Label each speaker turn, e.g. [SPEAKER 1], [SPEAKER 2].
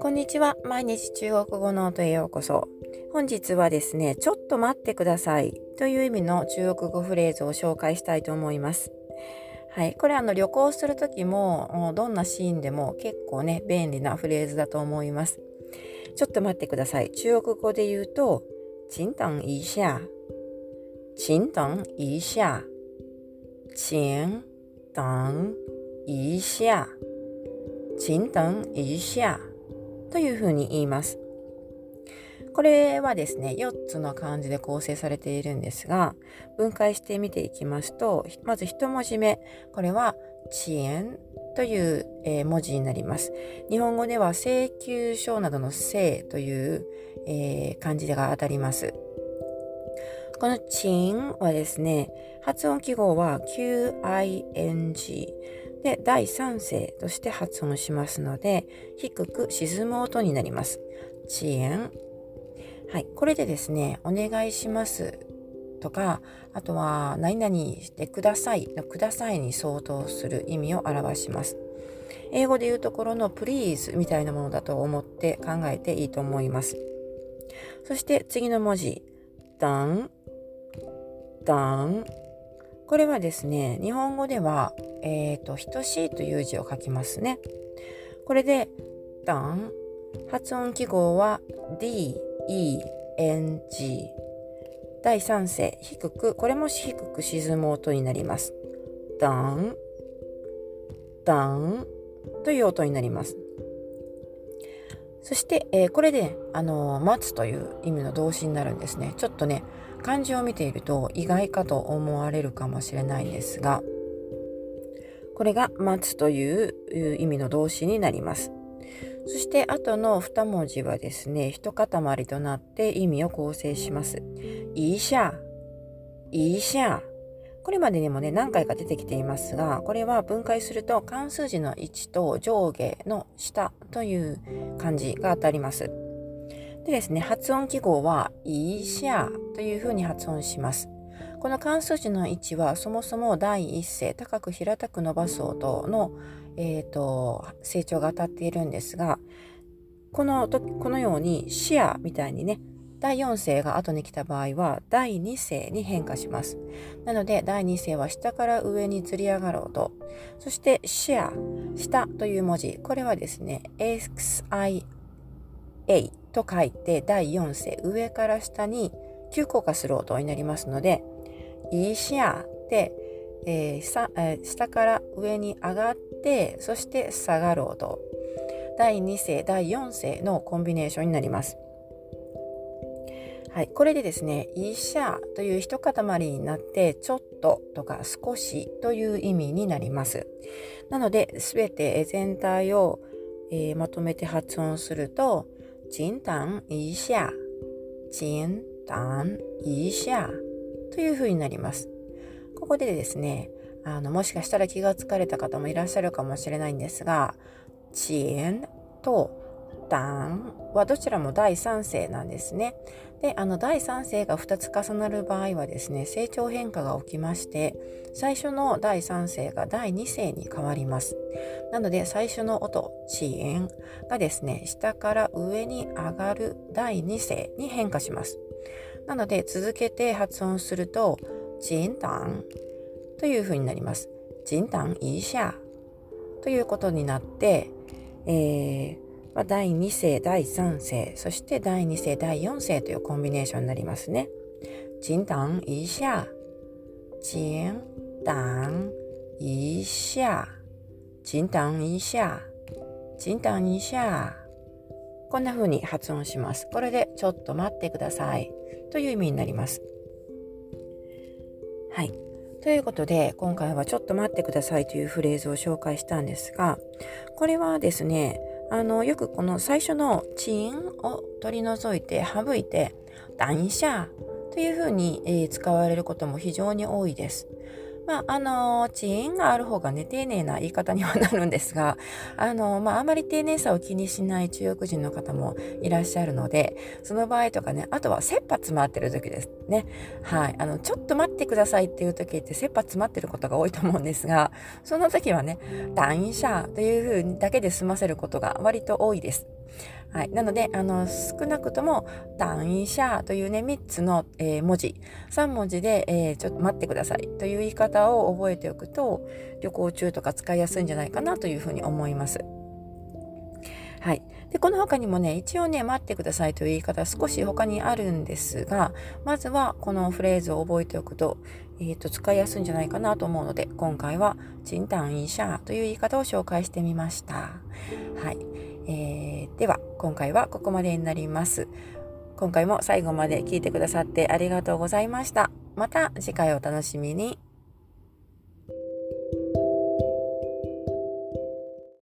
[SPEAKER 1] こんにちは。毎日中国語ノートへようこそ。本日はですね、ちょっと待ってくださいという意味の中国語フレーズを紹介したいと思います。はい。これあの旅行するときも、どんなシーンでも結構ね、便利なフレーズだと思います。ちょっと待ってください。中国語で言うと、请等一下。请等一下。请等一下。请等一下。というふうに言います。これはですね、4つの漢字で構成されているんですが、分解して見ていきますと、まず1文字目、これは遅延という、え、文字になります。日本語では請求書などの請という、え、漢字が当たります。このチンはですね、発音記号は QING で第三声として発音しますので、低く沈む音になります。遅延。はい。これでですね、お願いしますとか、あとは、何々してくださいのくださいに相当する意味を表します。英語で言うところの please みたいなものだと思って考えていいと思います。そして次の文字、done, done これはですね、日本語では、え、ー、と、等しいという字を書きますね。これで、done 発音記号は d, e, n, g 第三声、低く、これも低く沈む音になります。ダン、ダンという音になります。そして、えー、これで、あのー、待つという意味の動詞になるんですね。ちょっとね、漢字を見ていると意外かと思われるかもしれないんですが、これが待つという意味の動詞になります。そして後の2文字はですね、一塊となって意味を構成します。一下、一下。これまでにもね、何回か出てきていますが、これは分解すると関数字の1と上下の下という漢字が当たります。でですね、発音記号は、一下というふうに発音します。この関数字の1はそもそも第一声高く平たく伸ばす音のえーと、成長が当たっているんですがこのこのように視野みたいにね第4声が後に来た場合は第2声に変化します。なので第2声は下から上にずり上がる音。そして視野、下という文字。これはですね、XIA と書いて第4声上から下に急降下する音になりますので、イシアで、えーさえー、下から上に上がってそして下がる音第2声第4声のコンビネーションになります。はい、これでですね「いしゃ」という一塊になって「ちょっと」とか「少し」という意味になります。なので全て全体を、えー、まとめて発音すると「ちんたんいしゃ」「ちんたんいしゃ」というふうになります。ここでですねあのもしかしたら気がつかれた方もいらっしゃるかもしれないんですが「遅延」と「ダン」はどちらも第三声なんですね。であの第三声が2つ重なる場合はですね成長変化が起きまして最初の第三声が第二声に変わります。なので最初の音「遅延」がですね下から上に上がる第二声に変化します。なので続けて発音すると「チンタン」というふうになります。人胆以下ということになって、えーまあ、第2世、第3世、そして第2世、第4世というコンビネーションになりますね。人胆以下、人胆以下、人胆以下、人胆以下。こんな風に発音します。これでちょっと待ってくださいという意味になります。はい。ということで、今回はちょっと待ってくださいというフレーズを紹介したんですが、これはですね、あの、よくこの最初のチンを取り除いて、省いて、断捨というふうに、えー、使われることも非常に多いです。まあ、あの遅延がある方がね、丁寧な言い方にはなるんですが、あのまあ、あまり丁寧さを気にしない中国人の方もいらっしゃるので、その場合とかね、あとは切羽詰まってる時ですね。はい。あの、ちょっと待ってくださいっていう時って切羽詰まってることが多いと思うんですが、その時はね、ダインシャーという風だけで済ませることが割と多いです。はい。なので、あの、少なくとも、ダンシャーというね、3つの、えー、文字、3文字で、えー、ちょっと待ってくださいという言い方を覚えておくと、旅行中とか使いやすいんじゃないかなというふうに思います。はい。で、この他にもね、一応ね、待ってくださいという言い方少し他にあるんですが、まずはこのフレーズを覚えておくと、えっ、ー、と、使いやすいんじゃないかなと思うので、今回は、チンタンインシャーという言い方を紹介してみました。はい。えー、では、今回はここまでになります。今回も最後まで聞いてくださってありがとうございました。また次回お楽しみに。